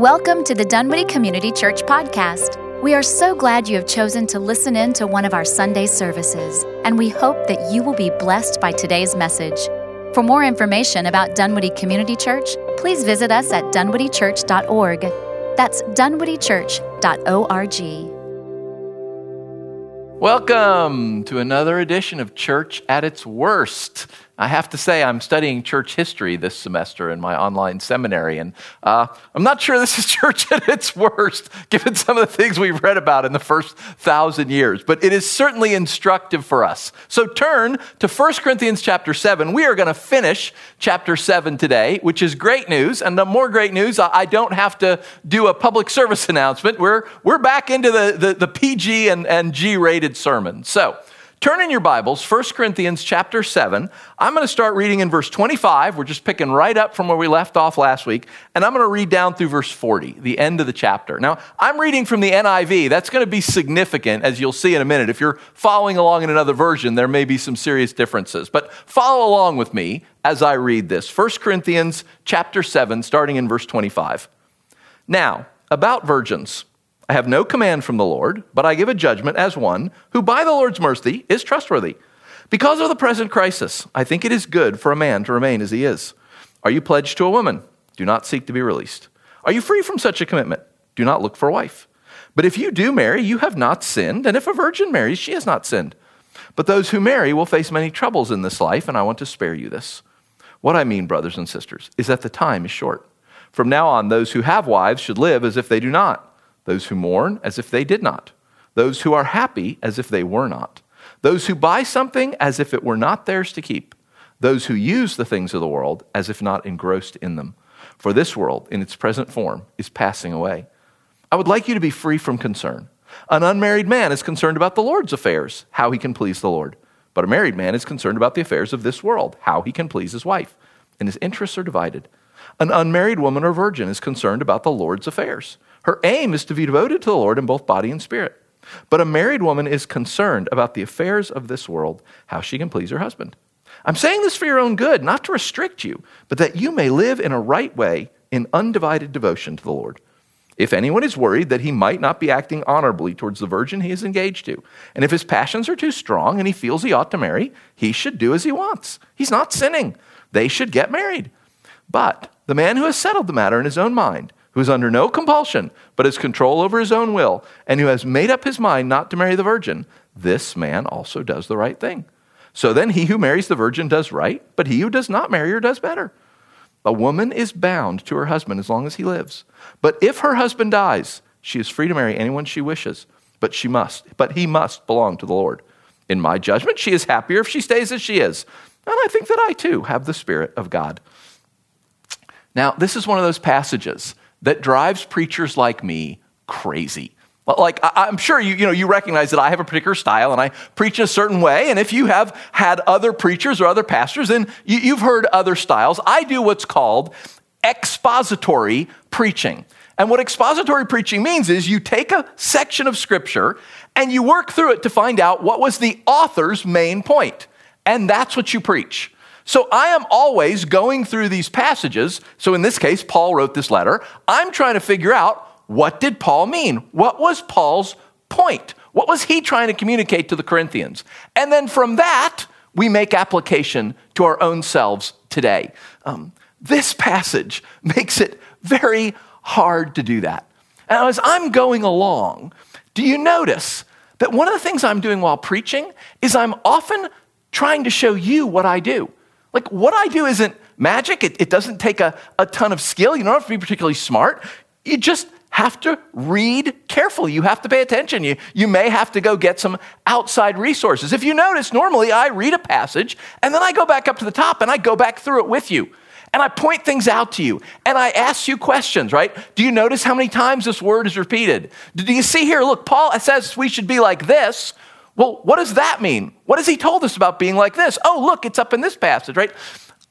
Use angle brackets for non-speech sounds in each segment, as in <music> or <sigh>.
Welcome to the Dunwoody Community Church podcast. We are so glad you have chosen to listen in to one of our Sunday services, and we hope that you will be blessed by today's message. For more information about Dunwoody Community Church, please visit us at dunwoodychurch.org. That's dunwoodychurch.org. Welcome to another edition of Church at its Worst. I have to say, I'm studying church history this semester in my online seminary, and uh, I'm not sure this is <laughs> church at its worst, given some of the things we've read about in the first thousand years. But it is certainly instructive for us. So turn to 1 Corinthians chapter 7. We are going to finish chapter 7 today, which is great news. And the more great news, I don't have to do a public service announcement. We're, we're back into the, the, the PG and, and G rated sermon. So, Turn in your Bibles, 1 Corinthians chapter 7. I'm going to start reading in verse 25. We're just picking right up from where we left off last week. And I'm going to read down through verse 40, the end of the chapter. Now, I'm reading from the NIV. That's going to be significant, as you'll see in a minute. If you're following along in another version, there may be some serious differences. But follow along with me as I read this. 1 Corinthians chapter 7, starting in verse 25. Now, about virgins. I have no command from the Lord, but I give a judgment as one who, by the Lord's mercy, is trustworthy. Because of the present crisis, I think it is good for a man to remain as he is. Are you pledged to a woman? Do not seek to be released. Are you free from such a commitment? Do not look for a wife. But if you do marry, you have not sinned, and if a virgin marries, she has not sinned. But those who marry will face many troubles in this life, and I want to spare you this. What I mean, brothers and sisters, is that the time is short. From now on, those who have wives should live as if they do not those who mourn as if they did not, those who are happy as if they were not, those who buy something as if it were not theirs to keep, those who use the things of the world as if not engrossed in them. For this world, in its present form, is passing away. I would like you to be free from concern. An unmarried man is concerned about the Lord's affairs, how he can please the Lord. But a married man is concerned about the affairs of this world, how he can please his wife. And his interests are divided. An unmarried woman or virgin is concerned about the Lord's affairs. Her aim is to be devoted to the Lord in both body and spirit. But a married woman is concerned about the affairs of this world, how she can please her husband. I'm saying this for your own good, not to restrict you, but that you may live in a right way in undivided devotion to the Lord. If anyone is worried that he might not be acting honorably towards the virgin he is engaged to, and if his passions are too strong and he feels he ought to marry, he should do as he wants. He's not sinning. They should get married. But the man who has settled the matter in his own mind, who is under no compulsion, but has control over his own will, and who has made up his mind not to marry the virgin, this man also does the right thing. So then he who marries the virgin does right, but he who does not marry her does better. A woman is bound to her husband as long as he lives. But if her husband dies, she is free to marry anyone she wishes, but she must, but he must belong to the Lord. In my judgment, she is happier if she stays as she is. And I think that I too have the Spirit of God. Now, this is one of those passages that drives preachers like me crazy. Like, I'm sure you, you, know, you recognize that I have a particular style and I preach in a certain way. And if you have had other preachers or other pastors, then you, you've heard other styles. I do what's called expository preaching. And what expository preaching means is you take a section of scripture and you work through it to find out what was the author's main point. And that's what you preach. So I am always going through these passages. So in this case, Paul wrote this letter. I'm trying to figure out what did Paul mean? What was Paul's point? What was he trying to communicate to the Corinthians? And then from that, we make application to our own selves today. Um, this passage <laughs> makes it very hard to do that. And as I'm going along, do you notice that one of the things I'm doing while preaching is I'm often trying to show you what I do? Like, what I do isn't magic. It, it doesn't take a, a ton of skill. You don't have to be particularly smart. You just have to read carefully. You have to pay attention. You, you may have to go get some outside resources. If you notice, normally I read a passage and then I go back up to the top and I go back through it with you. And I point things out to you and I ask you questions, right? Do you notice how many times this word is repeated? Do you see here? Look, Paul says we should be like this. Well, what does that mean? What has he told us about being like this? Oh, look, it's up in this passage, right?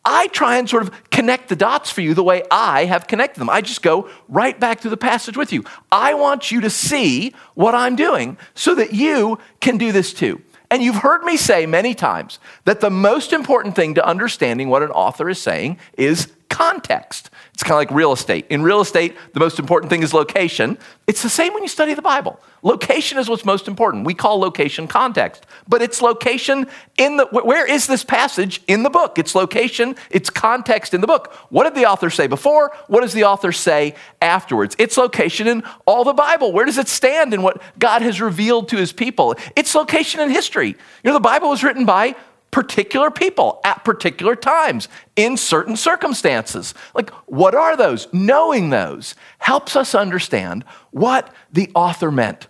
I try and sort of connect the dots for you the way I have connected them. I just go right back through the passage with you. I want you to see what I'm doing so that you can do this too. And you've heard me say many times that the most important thing to understanding what an author is saying is context. It's kind of like real estate. In real estate, the most important thing is location. It's the same when you study the Bible. Location is what's most important. We call location context, but it's location in the where is this passage in the book? It's location, it's context in the book. What did the author say before? What does the author say afterwards? It's location in all the Bible. Where does it stand in what God has revealed to his people? It's location in history. You know, the Bible was written by particular people at particular times in certain circumstances. Like, what are those? Knowing those helps us understand what the author meant.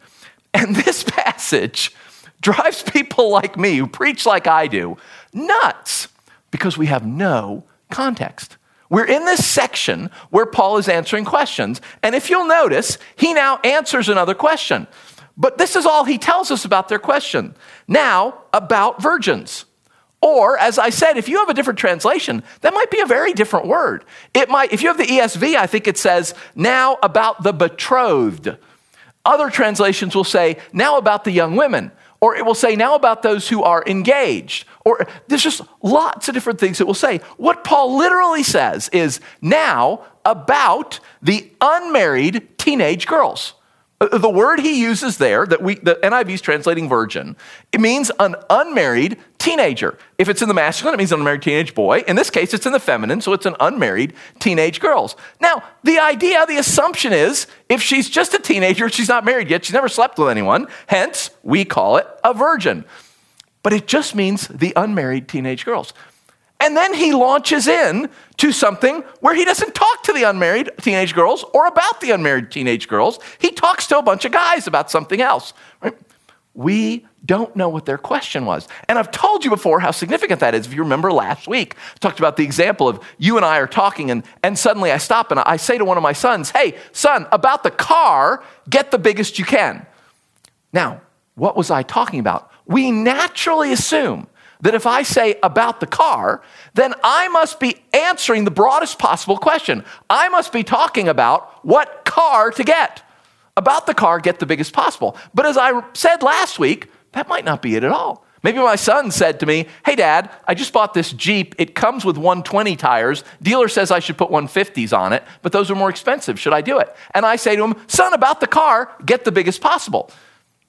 And <laughs> this passage drives people like me, who preach like I do, nuts because we have no context. We're in this section where Paul is answering questions. And if you'll notice, he now answers another question. But this is all he tells us about their question. Now, about virgins. Or, as I said, if you have a different translation, that might be a very different word. It might, if you have the ESV, I think it says, now about the betrothed. Other translations will say, now about the young women. Or it will say, now about those who are engaged. Or there's just lots of different things it will say. What Paul literally says is, now about the unmarried teenage girls. Uh, the word he uses there, that we, the NIV is translating virgin, it means an unmarried teenager. If it's in the masculine, it means an unmarried teenage boy. In this case, it's in the feminine, so it's an unmarried teenage girls. Now, the idea, the assumption is if she's just a teenager, she's not married yet, she's never slept with anyone, hence, we call it a virgin. But it just means the unmarried teenage girls. And then he launches in to something where he doesn't talk to the unmarried teenage girls or about the unmarried teenage girls. He talks to a bunch of guys about something else. Right? We don't know what their question was. And I've told you before how significant that is. If you remember last week, I talked about the example of you and I are talking, and, and suddenly I stop and I say to one of my sons, Hey, son, about the car, get the biggest you can. Now, what was I talking about? We naturally assume that if I say about the car, then I must be answering the broadest possible question. I must be talking about what car to get. About the car, get the biggest possible. But as I said last week, that might not be it at all. Maybe my son said to me, Hey, dad, I just bought this Jeep. It comes with 120 tires. Dealer says I should put 150s on it, but those are more expensive. Should I do it? And I say to him, Son, about the car, get the biggest possible.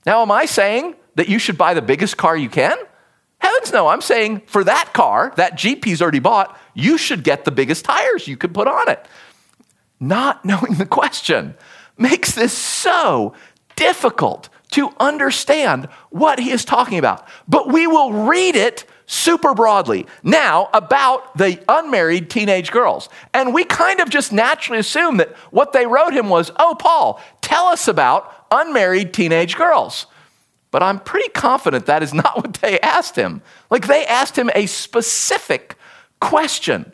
Now, am I saying that you should buy the biggest car you can? Heavens no, I'm saying for that car, that Jeep he's already bought, you should get the biggest tires you could put on it. Not <laughs> knowing the question makes this so difficult to understand what he is talking about. But we will read it super broadly now about the unmarried teenage girls. And we kind of just naturally assume that what they wrote him was, oh, Paul, tell us about unmarried teenage girls. But I'm pretty confident that is not <laughs> what they asked him. Like they asked him a specific question.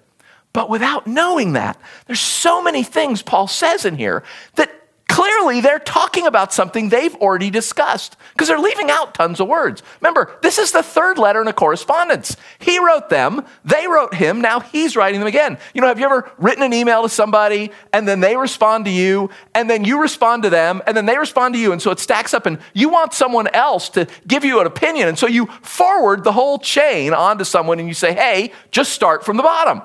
But without knowing that, there's so many things Paul says in here that Clearly, they're talking about something they've already discussed because they're leaving out tons of words. Remember, this is the third letter in a correspondence. He wrote them, they wrote him, now he's writing them again. You know, have you ever written an email to somebody and then they respond to you and then you respond to them and then they respond to you and so it stacks up and you want someone else to give you an opinion and so you forward the whole chain onto someone and you say, hey, just start from the bottom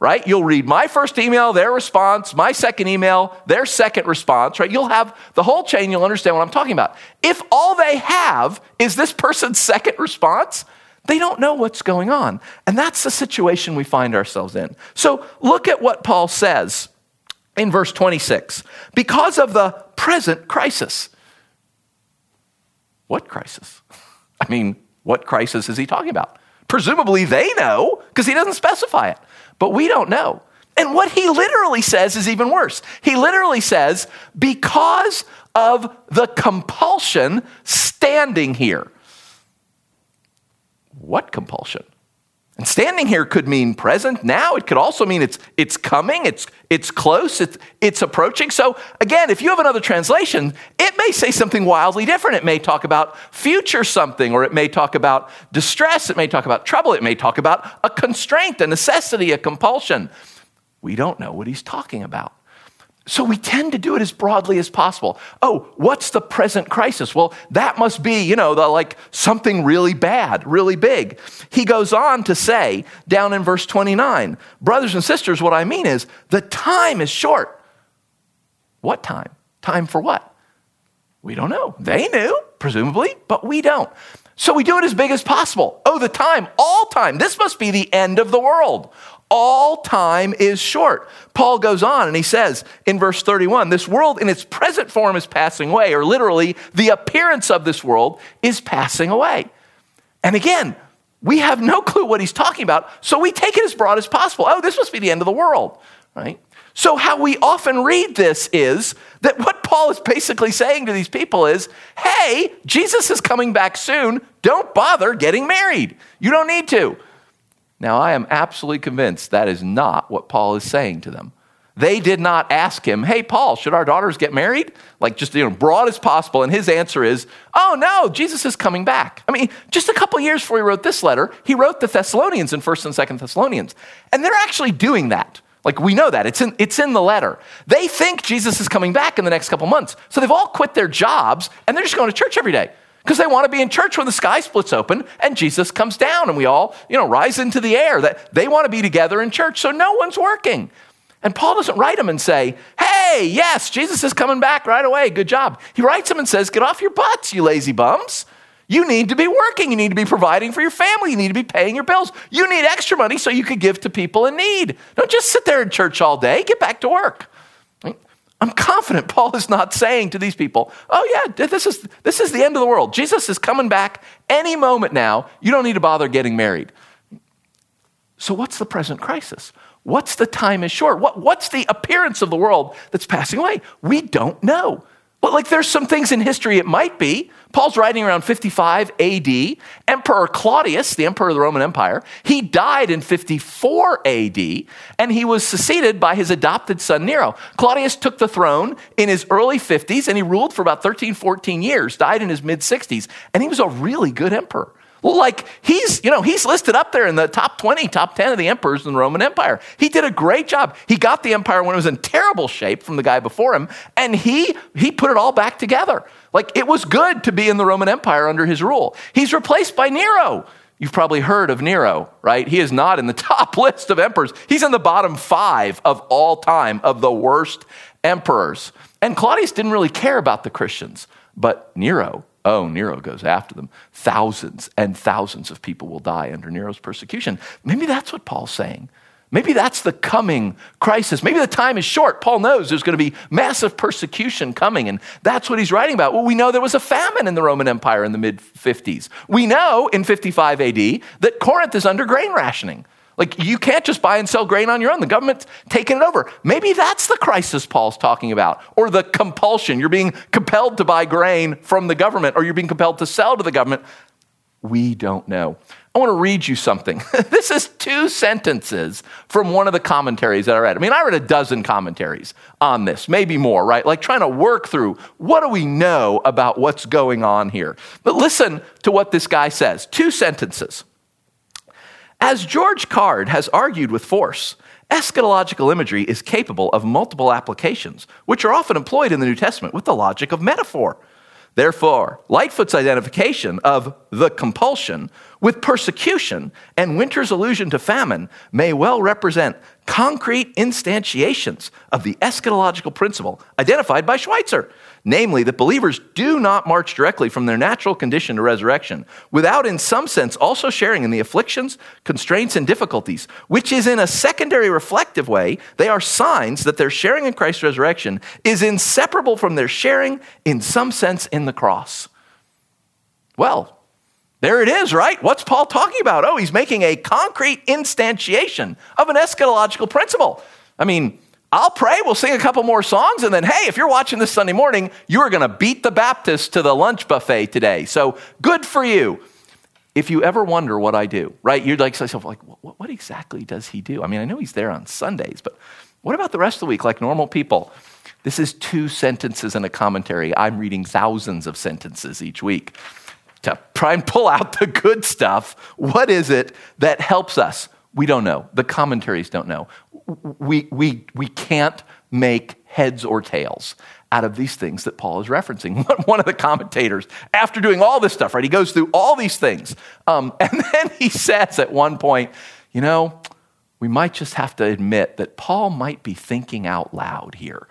right? You'll read my first email, their response, my second email, their second response, right? You'll have the whole chain, you'll understand what I'm talking about. If all they have is this person's <laughs> second response, they don't know what's going on. And that's the situation we find ourselves in. So look at what Paul says in verse 26 because of the present crisis. What crisis? <laughs> I mean, what crisis is he talking about? Presumably they know because he doesn't specify it but we don't know. And what he literally says is even worse. He literally says, because of the compulsion standing here. What compulsion? And standing here could mean present now. It could also mean it's, it's coming, it's, it's close, it's, it's approaching. So, again, if you have another translation, it may say something wildly different. It may talk about future something, or it may talk about distress, it may talk about trouble, it may talk about a constraint, a necessity, a compulsion. We don't know what he's talking about. So we tend to do it as broadly as possible. Oh, what's the present crisis? Well, that must be, you know, the, like something really bad, really big. He goes on to say down in verse 29, brothers and sisters, what I mean is the time is short. What time? Time for what? We don't know. They knew, presumably, but we don't. So we do it as big as possible. Oh, the time, all time. This must be the end of the world all time is short. Paul goes on and he says in verse 31 this world in its present form is passing away, or literally, the appearance of this world is passing away. And again, we have no clue what he's talking about, so we take it as broad as possible. Oh, this must be the end of the world, right? So, how we often read this is that what Paul is basically saying to these people is hey, Jesus is coming back soon. Don't bother getting married. You don't need to. Now, I am absolutely convinced that is not what Paul is saying to them. They did not ask him, Hey, Paul, should our daughters get married? Like, just, you know, broad as possible. And his answer is, Oh, no, Jesus is coming back. I mean, just a couple years before he wrote this letter, he wrote the Thessalonians in 1st and 2nd Thessalonians. And they're actually doing that. Like, we know that. It's in, it's in the letter. They think Jesus is coming back in the next couple months. So they've all quit their jobs and they're just going to church every day because they want to be in church when the sky splits open and Jesus comes down and we all, you know, rise into the air. That they want to be together in church, so no one's working. And Paul doesn't write them and say, "Hey, yes, Jesus is coming back right away. Good job." He writes them and says, "Get off your butts, you lazy bums." You need to be working. You need to be providing for your family. You need to be paying your bills. You need extra money so you could give to people in need. Don't just sit there in church all day. Get back to work. I'm confident <laughs> Paul is not saying to these people, oh, yeah, this is, this is the end of the world. Jesus is coming back any moment now. You don't need to bother getting married. So, what's the present crisis? What's the time is short? What, what's the appearance of the world that's passing away? We don't know. But like there's some things in history it might be. Paul's writing around 55 AD. Emperor Claudius, the emperor of the Roman Empire, he died in 54 AD and he was succeeded by his adopted son Nero. Claudius took the throne in his early 50s and he ruled for about 13, 14 years, died in his mid 60s, and he was a really good emperor. Like he's, you know, he's listed up there in the top 20, top 10 of the emperors in the Roman Empire. He did a great job. He got the empire when it was in terrible shape from the guy before him, and he he put it all back together. Like it was good to be in the Roman Empire under his rule. He's replaced by Nero. You've probably heard of Nero, right? He is not in the <laughs> top list of emperors. He's in the bottom 5 of all time of the worst emperors. And Claudius didn't really care about the Christians, but Nero Oh, Nero goes after them. Thousands and thousands of people will die under Nero's persecution. Maybe that's what Paul's saying. Maybe that's the coming crisis. Maybe the time is short. Paul knows there's going to be massive persecution coming, and that's what he's writing about. Well, we know there was a famine in the Roman Empire in the mid 50s. We know in 55 AD that Corinth is under grain rationing. Like, you can't just buy and sell grain on your own. The government's taking it over. Maybe that's the crisis Paul's talking about, or the compulsion. You're being compelled to buy grain from the government, or you're being compelled to sell to the government. We don't know. I want to read you something. <laughs> this is two sentences from one of the commentaries that I read. I mean, I read a dozen commentaries on this, maybe more, right? Like trying to work through what do we know about what's going on here. But listen to what this guy says two sentences. As George Caird has argued with force, eschatological imagery is capable of multiple applications, which are often employed in the New Testament with the logic of metaphor. Therefore, Lightfoot's identification of the compulsion with persecution and Winter's allusion to famine may well represent concrete instantiations of the eschatological principle identified by Schweitzer namely, that believers do not march directly from their natural condition to resurrection, without, in some sense, also sharing in the afflictions, constraints, and difficulties, which is in a secondary reflective way, they are signs that their sharing in Christ's resurrection is inseparable from their sharing, in some sense, in the cross. Well, there it is, right? What's Paul talking about? Oh, he's making a concrete instantiation of an eschatological principle. I mean, I'll pray, we'll sing a couple more songs, and then, hey, if you're watching this Sunday morning, you are going to beat the Baptist to the lunch buffet today. So good for you. If you ever wonder what I do, right, you'd like to yourself, like, what, what exactly does he do? I mean, I know he's there on Sundays, but what about the rest of the week, like normal people? This is two sentences in a commentary. I'm reading thousands of sentences each week to try and pull out the good stuff. What is it that helps us? We don't know. The commentaries don't know we, we, we can't make heads or tails out of these things that Paul is referencing. <laughs> One of the commentators, after doing all this stuff, right, he goes through all these things. Um, <laughs> and then he says at one point, you know, we might just have to admit that Paul might be thinking out loud here.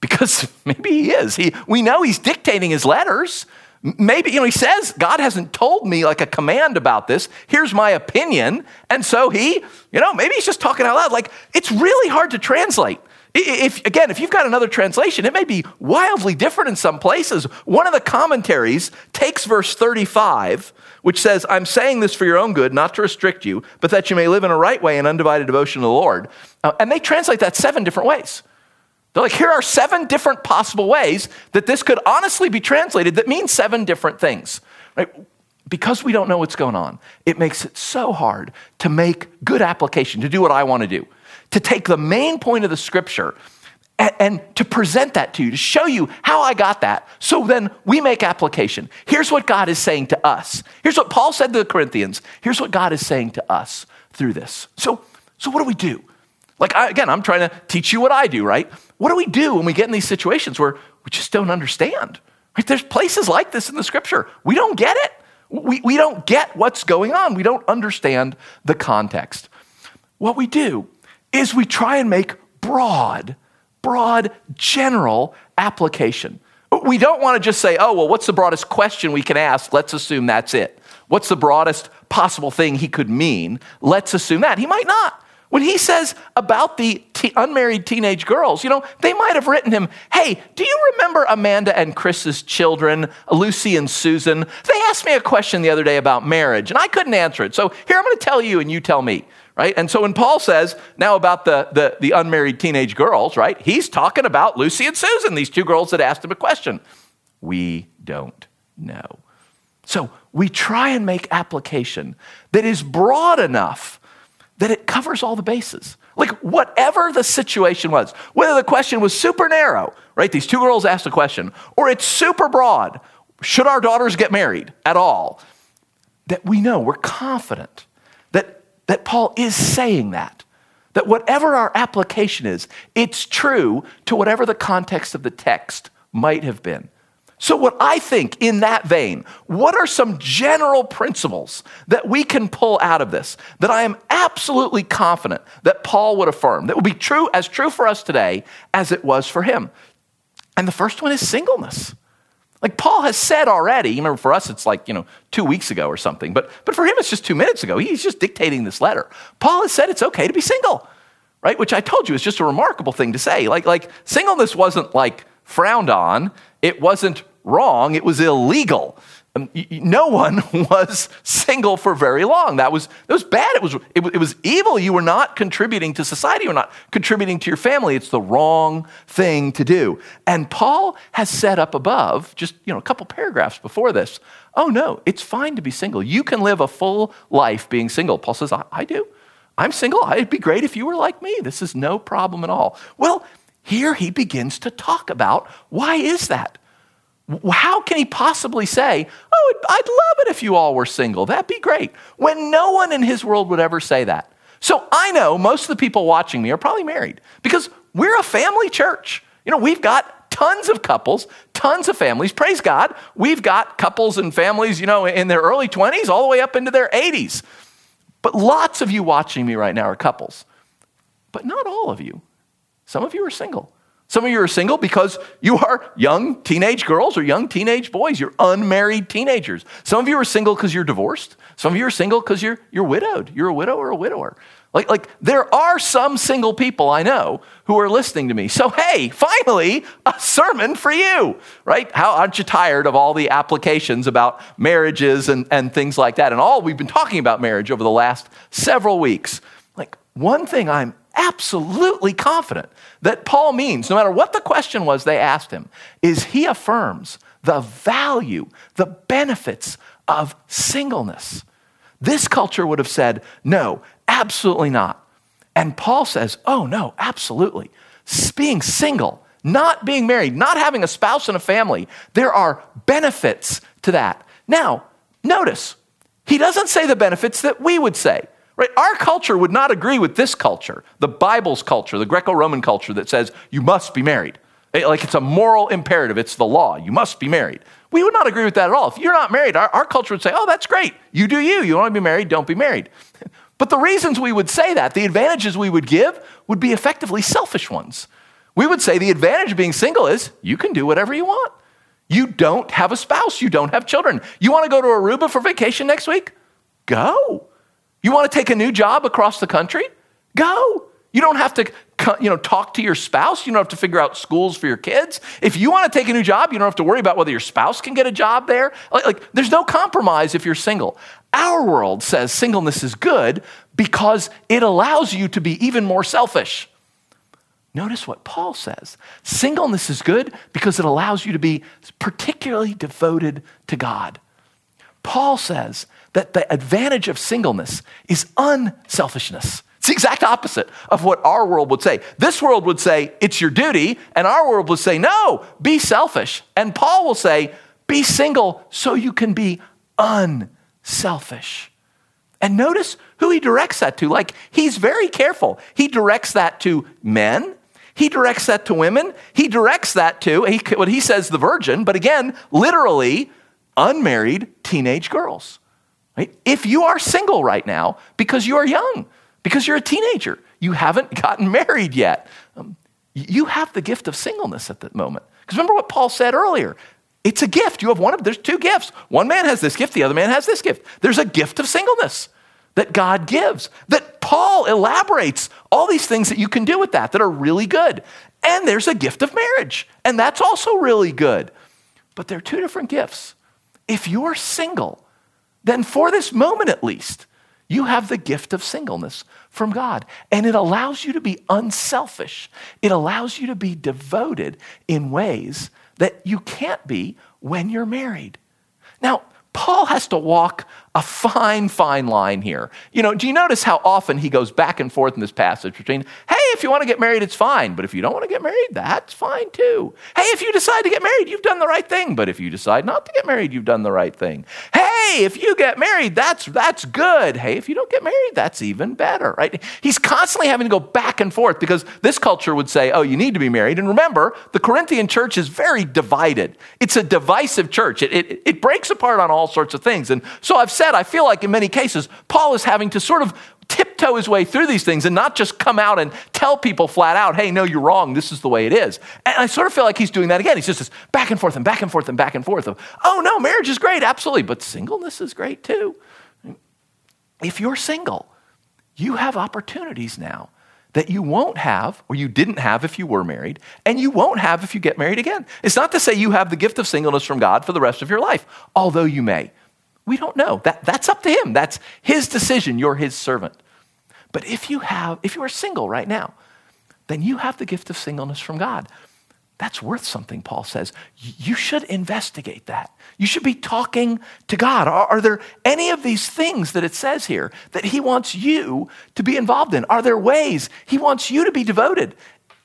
Because <laughs> maybe he is. He, we know he's dictating his letters. Maybe, you know, he says, God hasn't told me like a command about this. Here's my opinion. And so he, you know, maybe he's just talking out loud. Like, it's really hard to translate. If, again, if you've got another translation, it may be wildly different in some places. One of the commentaries takes verse 35, which says, I'm saying this for your own good, not to restrict you, but that you may live in a right way in undivided devotion to the Lord. Uh, and they translate that seven different ways. They're like, here are seven different possible ways that this could honestly be translated that means seven different things. Right? Because we don't know what's going on, it makes it so hard to make good application, to do what I want to do to take the main point of the scripture and, and, to present that to you, to show you how I got that. So then we make application. Here's what God is saying to us. Here's what Paul said to the Corinthians. Here's what God is saying to us through this. So, so what do we do? Like, I, again, I'm trying to teach you what I do, right? What do we do when we get in these situations where we just don't understand? Right? There's places like this in the scripture. We don't get it. We, we don't get what's going on. We don't understand the context. What we do is we try and make broad, broad, general application. We don't want to just say, oh, well, what's the broadest question we can ask? Let's assume that's it. What's the broadest possible thing he could mean? Let's assume that. He might not. When he says about the unmarried teenage girls, you know, they might have written him, hey, do you remember Amanda and Chris's children, Lucy and Susan? They asked me a question the other day about marriage, and I couldn't answer it. So here I'm going to tell you, and you tell me right? And so when Paul says now about the, the, the unmarried teenage girls, right, he's talking about Lucy and Susan, these two girls that asked him a question. We don't know. So we try and make application that is broad enough that it covers all the bases. Like whatever the situation was, whether the question was super narrow, right? These two girls asked a question, or it's super broad. Should our daughters get married at all? That we know, we're confident that that Paul is saying that. That whatever our application is, it's true to whatever the context of the text might have been. So, what I think in that vein, what are some general principles that we can pull out of this that I am absolutely confident that Paul would affirm, that will be true, as true for us today as it was for him? And the first one is singleness. Like Paul has said already, you remember for us it's like, you know, two weeks ago or something, but, but for him it's just two minutes ago. He's just dictating this letter. Paul has said it's okay to be single, right? Which I told you is just a remarkable thing to say. Like, like singleness wasn't like frowned on, it wasn't wrong, it was illegal. Um, no one <laughs> was single for very long. That was, that was bad. It was, it, it was evil. You were not contributing to society. You were not contributing to your family. It's the wrong thing to do. And Paul has set up above, just you know, a couple paragraphs before this, oh no, it's fine to be single. You can live a full life being single. Paul says, I, I do. I'm single. It'd be great if you were like me. This is no problem at all. Well, here he begins to talk about why is that? How can he possibly say, Oh, I'd love it if you all were single? That'd be great. When no one in his world would ever say that. So I know most of the people watching me are probably married because we're a family church. You know, we've got tons of couples, tons of families. Praise God. We've got couples and families, you know, in their early 20s all the way up into their 80s. But lots of you watching me right now are couples. But not all of you. Some of you are single. Some of you are single because you are young teenage girls or young teenage boys. You're unmarried teenagers. Some of you are single because you're divorced. Some of you are single because you're, you're widowed. You're a widow or a widower. Like, like there are some single people I know who are listening to me. So, hey, finally, a sermon for you, right? How aren't you tired of all the applications about marriages and, and things like that? And all we've been talking about marriage over the last several weeks. Like, one thing I'm absolutely confident that Paul means, no matter what the question was they asked him, is he affirms the value, the benefits of singleness. This culture would have said, no, absolutely not. And Paul says, oh, no, absolutely. Being single, not being married, not having a spouse and a family, there are benefits to that. Now, notice, he doesn't say the benefits that we would say Right? Our culture would not agree with this culture, the Bible's culture, the Greco Roman culture that says you must be married. Eh, like it's a moral imperative, it's the law. You must be married. We would not agree with that at all. If you're not married, our, our culture would say, oh, that's great. You do you. You want to be married, don't be married. <laughs> But the reasons we would say that, the advantages we would give, would be effectively selfish ones. We would say the advantage of being single is you can do whatever you want. You don't have a spouse, you don't have children. You want to go to Aruba for vacation next week? Go. You want to take a new job across the country? Go. You don't have to you know, talk to your spouse. You don't have to figure out schools for your kids. If you want to take a new job, you don't have to worry about whether your spouse can get a job there. Like, like there's no compromise if you're single. Our world says singleness is good because it allows you to be even more selfish. Notice what Paul says. Singleness is good because it allows you to be particularly devoted to God. Paul says that the advantage of singleness is unselfishness. It's the exact opposite of what our world would say. This world would say, it's your duty, and our world would say, no, be selfish. And Paul will say, be single so you can be unselfish. And notice who he directs that to. Like, he's very careful. He directs that to men, he directs that to women, he directs that to, he, what he says, the virgin, but again, literally, unmarried teenage girls. Right? If you are single right now because you are young, because you're a teenager. You haven't <laughs> gotten married yet. Um, you have the gift of singleness at that moment. Because remember what Paul said earlier. It's a gift. You have one of there's two gifts. One man has this gift, the other man has this gift. There's a gift of singleness that God gives. That Paul elaborates all these things that you can do with that that are really good. And there's a gift of marriage, and that's also really good. But they're two different gifts. If you're single, then for this moment at least, you have the gift of singleness from God. And it allows you to be unselfish. It allows you to be devoted in ways that you can't be when you're married. Now, Paul has to walk a fine, fine line here. You know, do you notice how often he goes back and forth in this passage between, hey, if you want to get married, it's fine, but if you don't want to get married, that's fine too. Hey, if you decide to get married, you've done the right thing, but if you decide not to get married, you've done the right thing. Hey, if you get married, that's that's good. Hey, if you don't get married, that's even better, right? He's constantly having to go back and forth because this culture would say, "Oh, you need to be married." And remember, the Corinthian church is very divided. It's a divisive church. It, it, it breaks apart on all sorts of things. And so I've said, I feel like in many cases, Paul is having to sort of tiptoe his way through these things and not just come out and tell people flat out, hey, no, you're wrong. This is the way it is. And I sort of feel like he's doing that again. He's just this back and forth and back and forth and back and forth of, oh, no, marriage is great, absolutely, but singleness is great too. If you're single, you have opportunities now that you won't have or you didn't have if you were married, and you won't have if you get married again. It's not to say you have the gift of singleness from God for the rest of your life, although you may. We don't know. That, that's up to him. That's his decision. You're his servant. But if you have, if you are single right now, then you have the gift of singleness from God. That's worth something, Paul says. You should investigate that. You should be talking to God. Are, are, there any of these things that it says here that He wants you to be involved in? Are there ways He wants you to be devoted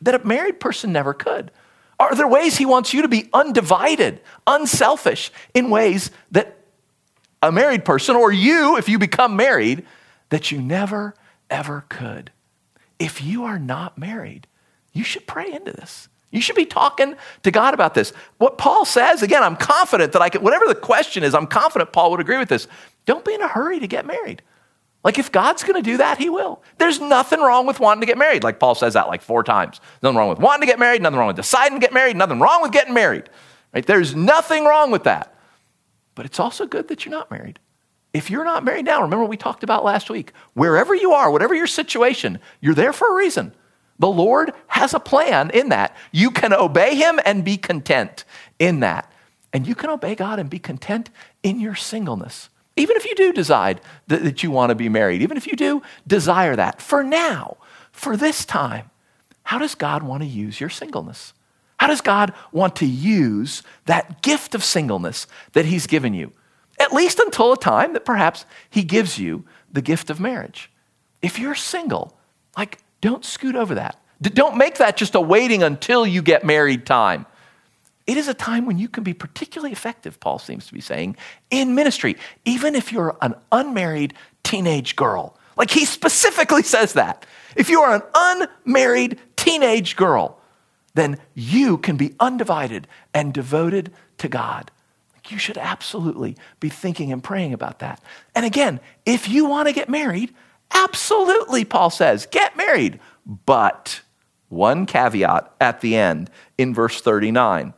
that a married person never could? Are there ways He wants you to be undivided, unselfish in ways that a married person, or you, if you become married, that you never, ever could. If you are not married, you should pray into this. You should be talking to God about this. What Paul says, again, I'm confident that I can, whatever the question is, I'm confident Paul would agree with this. Don't be in a hurry to get married. Like if God's going to do that, he will. There's nothing wrong with wanting to get married. Like Paul says that like four times. Nothing wrong with wanting to get married, nothing wrong with deciding to get married, nothing wrong with getting married. Right? There's nothing wrong with that. But it's also good that you're not married. If you're not married now, remember we talked about last week. Wherever you are, whatever your situation, you're there for a reason. The Lord has a plan in that. You can obey Him and be content in that. And you can obey God and be content in your singleness. Even if you do decide that you want to be married, even if you do desire that. For now, for this time, how does God want to use your singleness? How does God want to use that gift of singleness that He's given you? At least until a time that perhaps He gives you the gift of marriage. If you're single, like, don't scoot over that. Don't make that just a waiting until you get married time. It is a time when you can be particularly effective, Paul seems to be saying, in ministry, even if you're an unmarried teenage girl. Like he specifically says that. If you are an unmarried teenage girl, then you can be undivided and devoted to God. You should absolutely be thinking and praying about that. And again, if you want to get married, absolutely, Paul says, get married. But one caveat at the end in verse 39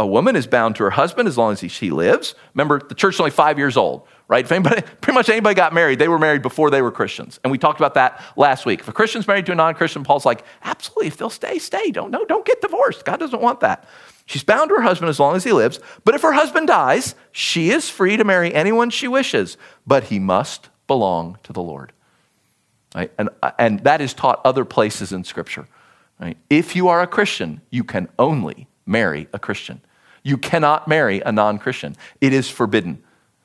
a woman is bound to her husband as long as she lives. Remember, the church is only five years old, right? If anybody, <laughs> pretty much anybody got married, they were married before they were Christians. And we talked about that last week. If a Christian's married to a non Christian, Paul's like, absolutely, if they'll stay, stay. Don't, no, don't get divorced. God doesn't want that. She's bound to her husband as long as he lives. But if her husband dies, she is free to marry anyone she wishes, but he must belong to the Lord. Right? And, uh, and that is taught other places in Scripture. Right? If you are a Christian, you can only marry a Christian. You cannot marry a non Christian, it is forbidden.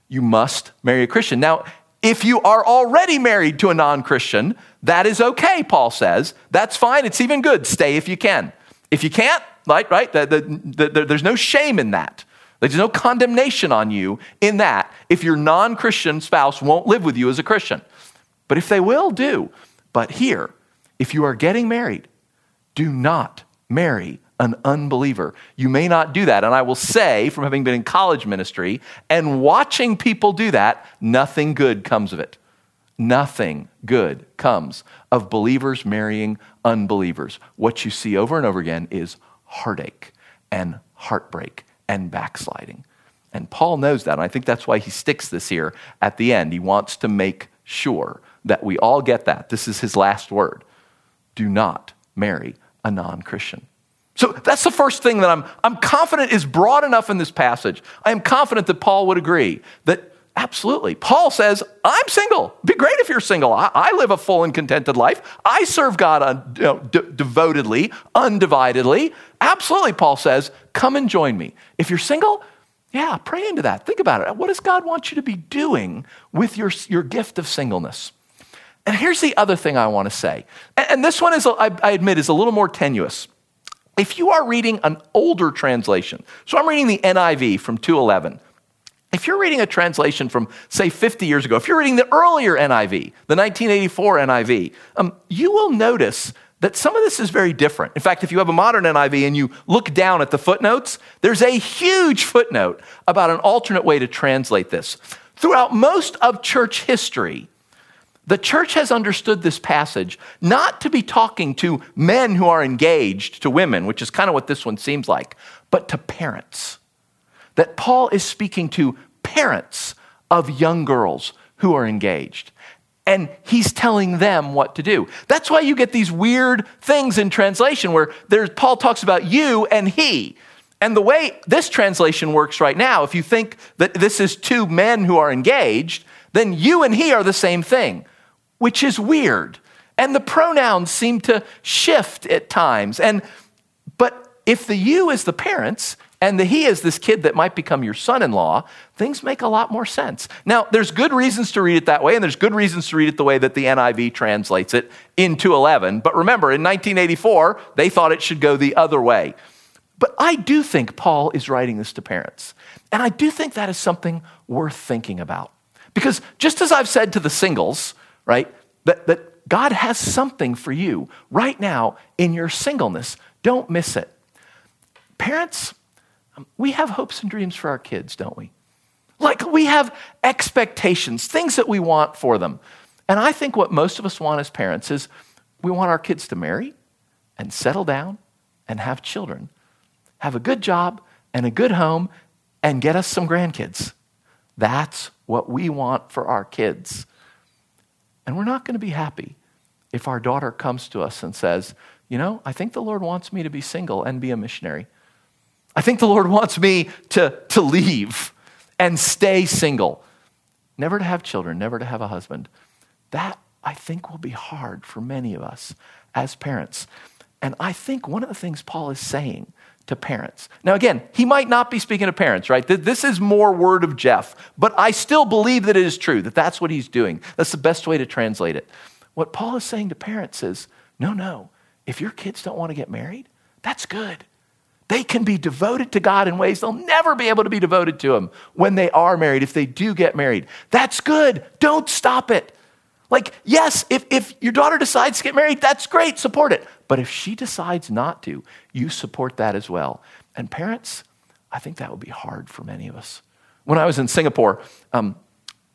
You must marry a Christian. Now, if you are already married to a non Christian, that is okay, Paul says. That's fine. It's even good. Stay if you can. If you can't, right, right? The, the, the, there's no shame in that. There's no condemnation on you in that if your non Christian spouse won't live with you as a Christian. But if they will, do. But here, if you are getting married, do not marry an unbeliever. You may not do that. And I will say, from having been in college ministry and watching people do that, nothing good comes of it. Nothing good comes of believers marrying unbelievers. What you see over and over again is heartache and heartbreak and backsliding. And Paul knows that. And I think that's why he sticks this here at the end. He wants to make sure that we all get that. This is his last word. Do not marry a non Christian. So that's the first thing that I'm, I'm confident is broad enough in this passage. I am confident that Paul would agree that Absolutely. Paul says, I'm single. It'd be great if you're single. I, I live a full and contented life. I serve God un, you know, de- devotedly, undividedly. Absolutely, Paul says, come and join me. If you're single, yeah, pray into that. Think about it. What does God want you to be doing with your, your gift of singleness? And here's the other thing I want to say. And, and this one is, I, I admit, is a little more tenuous. If you are reading an older translation, so I'm reading the NIV from 211. If you're reading a translation from, say, 50 years ago, if you're reading the earlier NIV, the 1984 NIV, um, you will notice that some of this is very different. In fact, if you have a modern NIV and you look down at the footnotes, there's a huge footnote about an alternate way to translate this. Throughout most of church history, the church has understood this passage not to be talking to men who are engaged to women, which is kind of what this one seems like, but to parents that Paul is speaking to parents of young girls who are engaged. And he's telling them what to do. That's why you get these weird things in translation where there's, Paul talks about you and he. And the way this translation works right now, if you think that this is two men who are engaged, then you and he are the same thing, which is weird. And the pronouns seem to shift at times. And but if the you is the parents and the he is this kid that might become your son in law, things make a lot more sense. Now, there's good reasons to read it that way, and there's good reasons to read it the way that the NIV translates it in 211. But remember, in 1984, they thought it should go the other way. But I do think Paul is writing this to parents. And I do think that is something worth thinking about. Because just as I've said to the singles, right, that, that God has something for you right now in your singleness, don't miss it. Parents, um, we have hopes and dreams for our kids, don't we? Like we have expectations, things that we want for them. And I think what most of us want as parents is we want our kids to marry and settle down and have children, have a good job and a good home, and get us some grandkids. That's what we want for our kids. And we're not going to be happy if our daughter comes to us and says, You know, I think the Lord wants me to be single and be a missionary. I think the Lord wants me to, to leave and stay single, never to have children, never to have a husband. That, I think, will be hard for many of us as parents. And I think one of the things Paul is saying to parents. Now, again, he might not be speaking to parents, right? This is more word of Jeff, but I still believe that it is true, that that's what he's doing. That's the best way to translate it. What Paul is saying to parents is no, no, if your kids don't want to get married, that's good. They can be devoted to God in ways they'll never be able to be devoted to Him when they are married, if they do get married. That's good. Don't stop it. Like, yes, if, if your daughter decides to get married, that's great, support it. But if she decides not to, you support that as well. And parents, I think that would be hard for many of us. When I was in Singapore, um,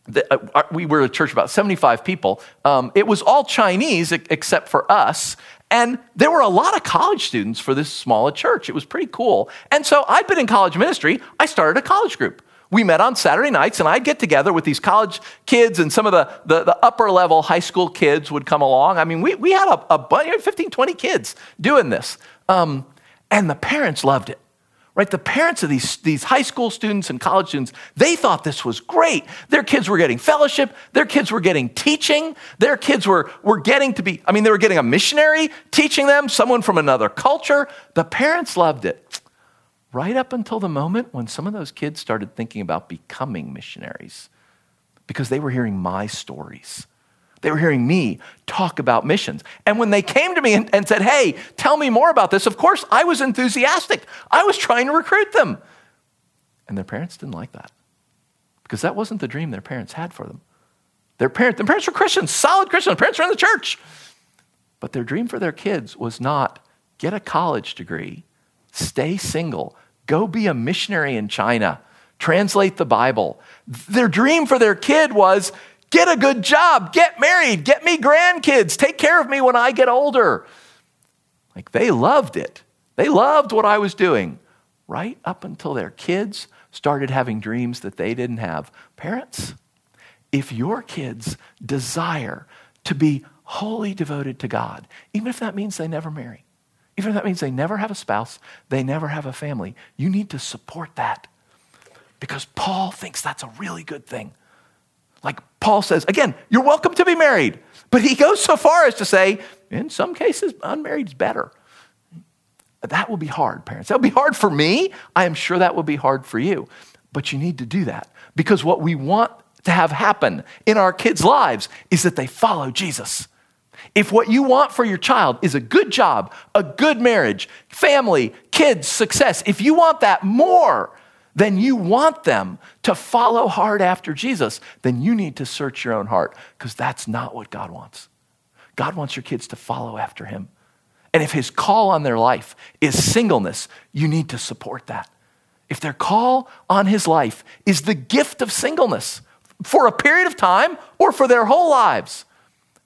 the, uh, we were a church about 75 people. Um, it was all Chinese except for us. And there were a lot of college students for this small church. It was pretty cool. And so I'd been in college ministry. I started a college group. We met on Saturday nights, and I'd get together with these college kids, and some of the, the, the upper level high school kids would come along. I mean, we, we had a, a bunch, 15, 20 kids doing this. Um, and the parents loved it right? The parents of these, these high school students and college students, they thought this was great. Their kids were getting fellowship, their kids were getting teaching, their kids were, were getting to be, I mean, they were getting a missionary teaching them, someone from another culture. The parents loved it. Right up until the moment when some of those kids started thinking about becoming missionaries because they were hearing my stories. They were hearing me talk about missions. And when they came to me and, and, said, Hey, tell me more about this, of course, I was enthusiastic. I was trying to recruit them. And their parents didn't like that because that wasn't the dream their parents had for them. Their, parent, their parents were Christians, solid Christians. Their parents were in the church. But their dream for their kids was not get a college degree, stay single, go be a missionary in China, translate the Bible. Their dream for their kid was Get a good job, get married, get me grandkids, take care of me when I get older. Like they loved it. They loved what I was doing right up until their kids started having dreams that they didn't have. Parents, if your kids desire to be wholly devoted to God, even if that means they never marry, even if that means they never have a spouse, they never have a family, you need to support that. Because Paul thinks that's a really good thing. Like Paul says, again, you're welcome to be married. But he goes so far as to say, in some cases, unmarried is better. That will be hard, parents. That will be hard for me. I am sure that will be hard for you. But you need to do that because what we want to have happen in our kids' lives is that they follow Jesus. If what you want for your child is a good job, a good marriage, family, kids, success, if you want that more, than you want them to follow hard after Jesus, then you need to search your own heart because that's not what God wants. God wants your kids to follow after Him. And if His call on their life is singleness, you need to support that. If their call on His life is the gift of singleness for a period of time or for their whole lives,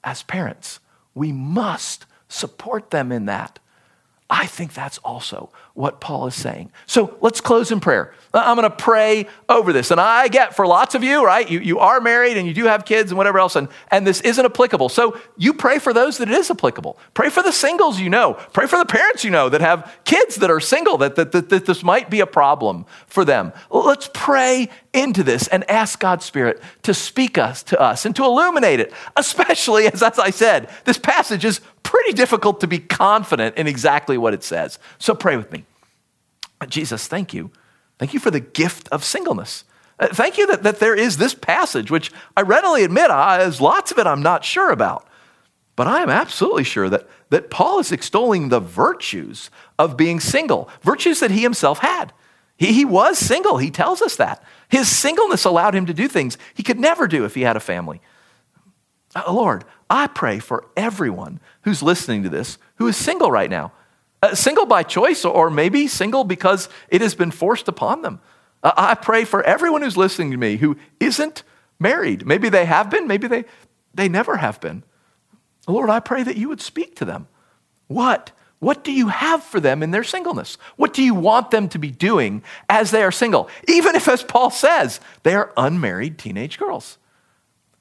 as parents, we must support them in that. I think that's also what Paul is saying. So let's close in prayer. I'm going to pray over this. And I get for lots of you, right? You, you are married and you do have kids and whatever else, and, and this isn't applicable. So you pray for those that it is applicable. Pray for the singles you know. Pray for the parents you know that have kids that are single, that, that, that, that this might be a problem for them. Let's pray into this and ask God's Spirit to speak us to us and to illuminate it, especially <laughs> as, as I said, this passage is pretty difficult to be confident in exactly what it says. So pray with me. Jesus, thank you. Thank you for the gift of singleness. Uh, thank you that, that there is this passage, which I readily admit, I, there's lots of it I'm not sure about. But I am absolutely sure that, that Paul is extolling the virtues of being single, virtues that he himself had. He, he was single, he tells us that. His singleness allowed him to do things he could never do if he had a family. Uh, Lord, I pray for everyone who's listening to this who is single right now. Uh, single by choice, or maybe single because it has been forced upon them. Uh, I pray for everyone who's listening to me who isn't married. Maybe they have been, maybe they, they never have been. Lord, I pray that you would speak to them. What? What do you have for them in their singleness? What do you want them to be doing as they are single? Even if, as Paul says, they are unmarried teenage girls.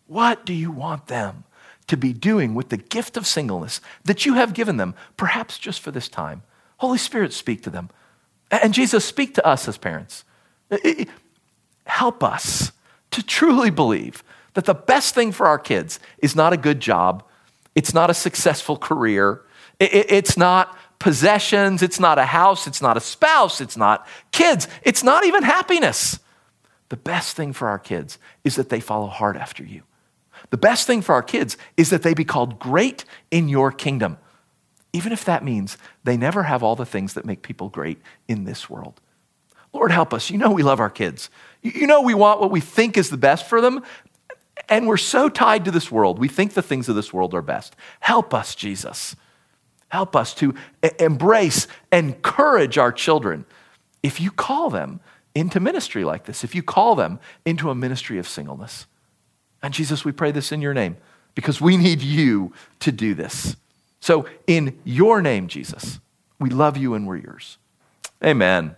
What do you want them to be doing with the gift of singleness that you have given them, perhaps just for this time. Holy Spirit, speak to them. And Jesus, speak to us as parents. Help us to truly believe that the best thing for our kids is not a good job, it's not a successful career, it's not possessions, it's not a house, it's not a spouse, it's not kids, it's not even happiness. The best thing for our kids is that they follow hard after you. The best thing for our kids is that they be called great in your kingdom, even if that means they never have all the things that make people great in this world. Lord, help us. You know we love our kids. You know we want what we think is the best for them. And we're so tied to this world. We think the things of this world are best. Help us, Jesus. Help us to embrace, encourage our children. If you call them into ministry like this, if you call them into a ministry of singleness. And Jesus, we pray this in your name because we need you to do this. So, in your name, Jesus, we love you and we're yours. Amen.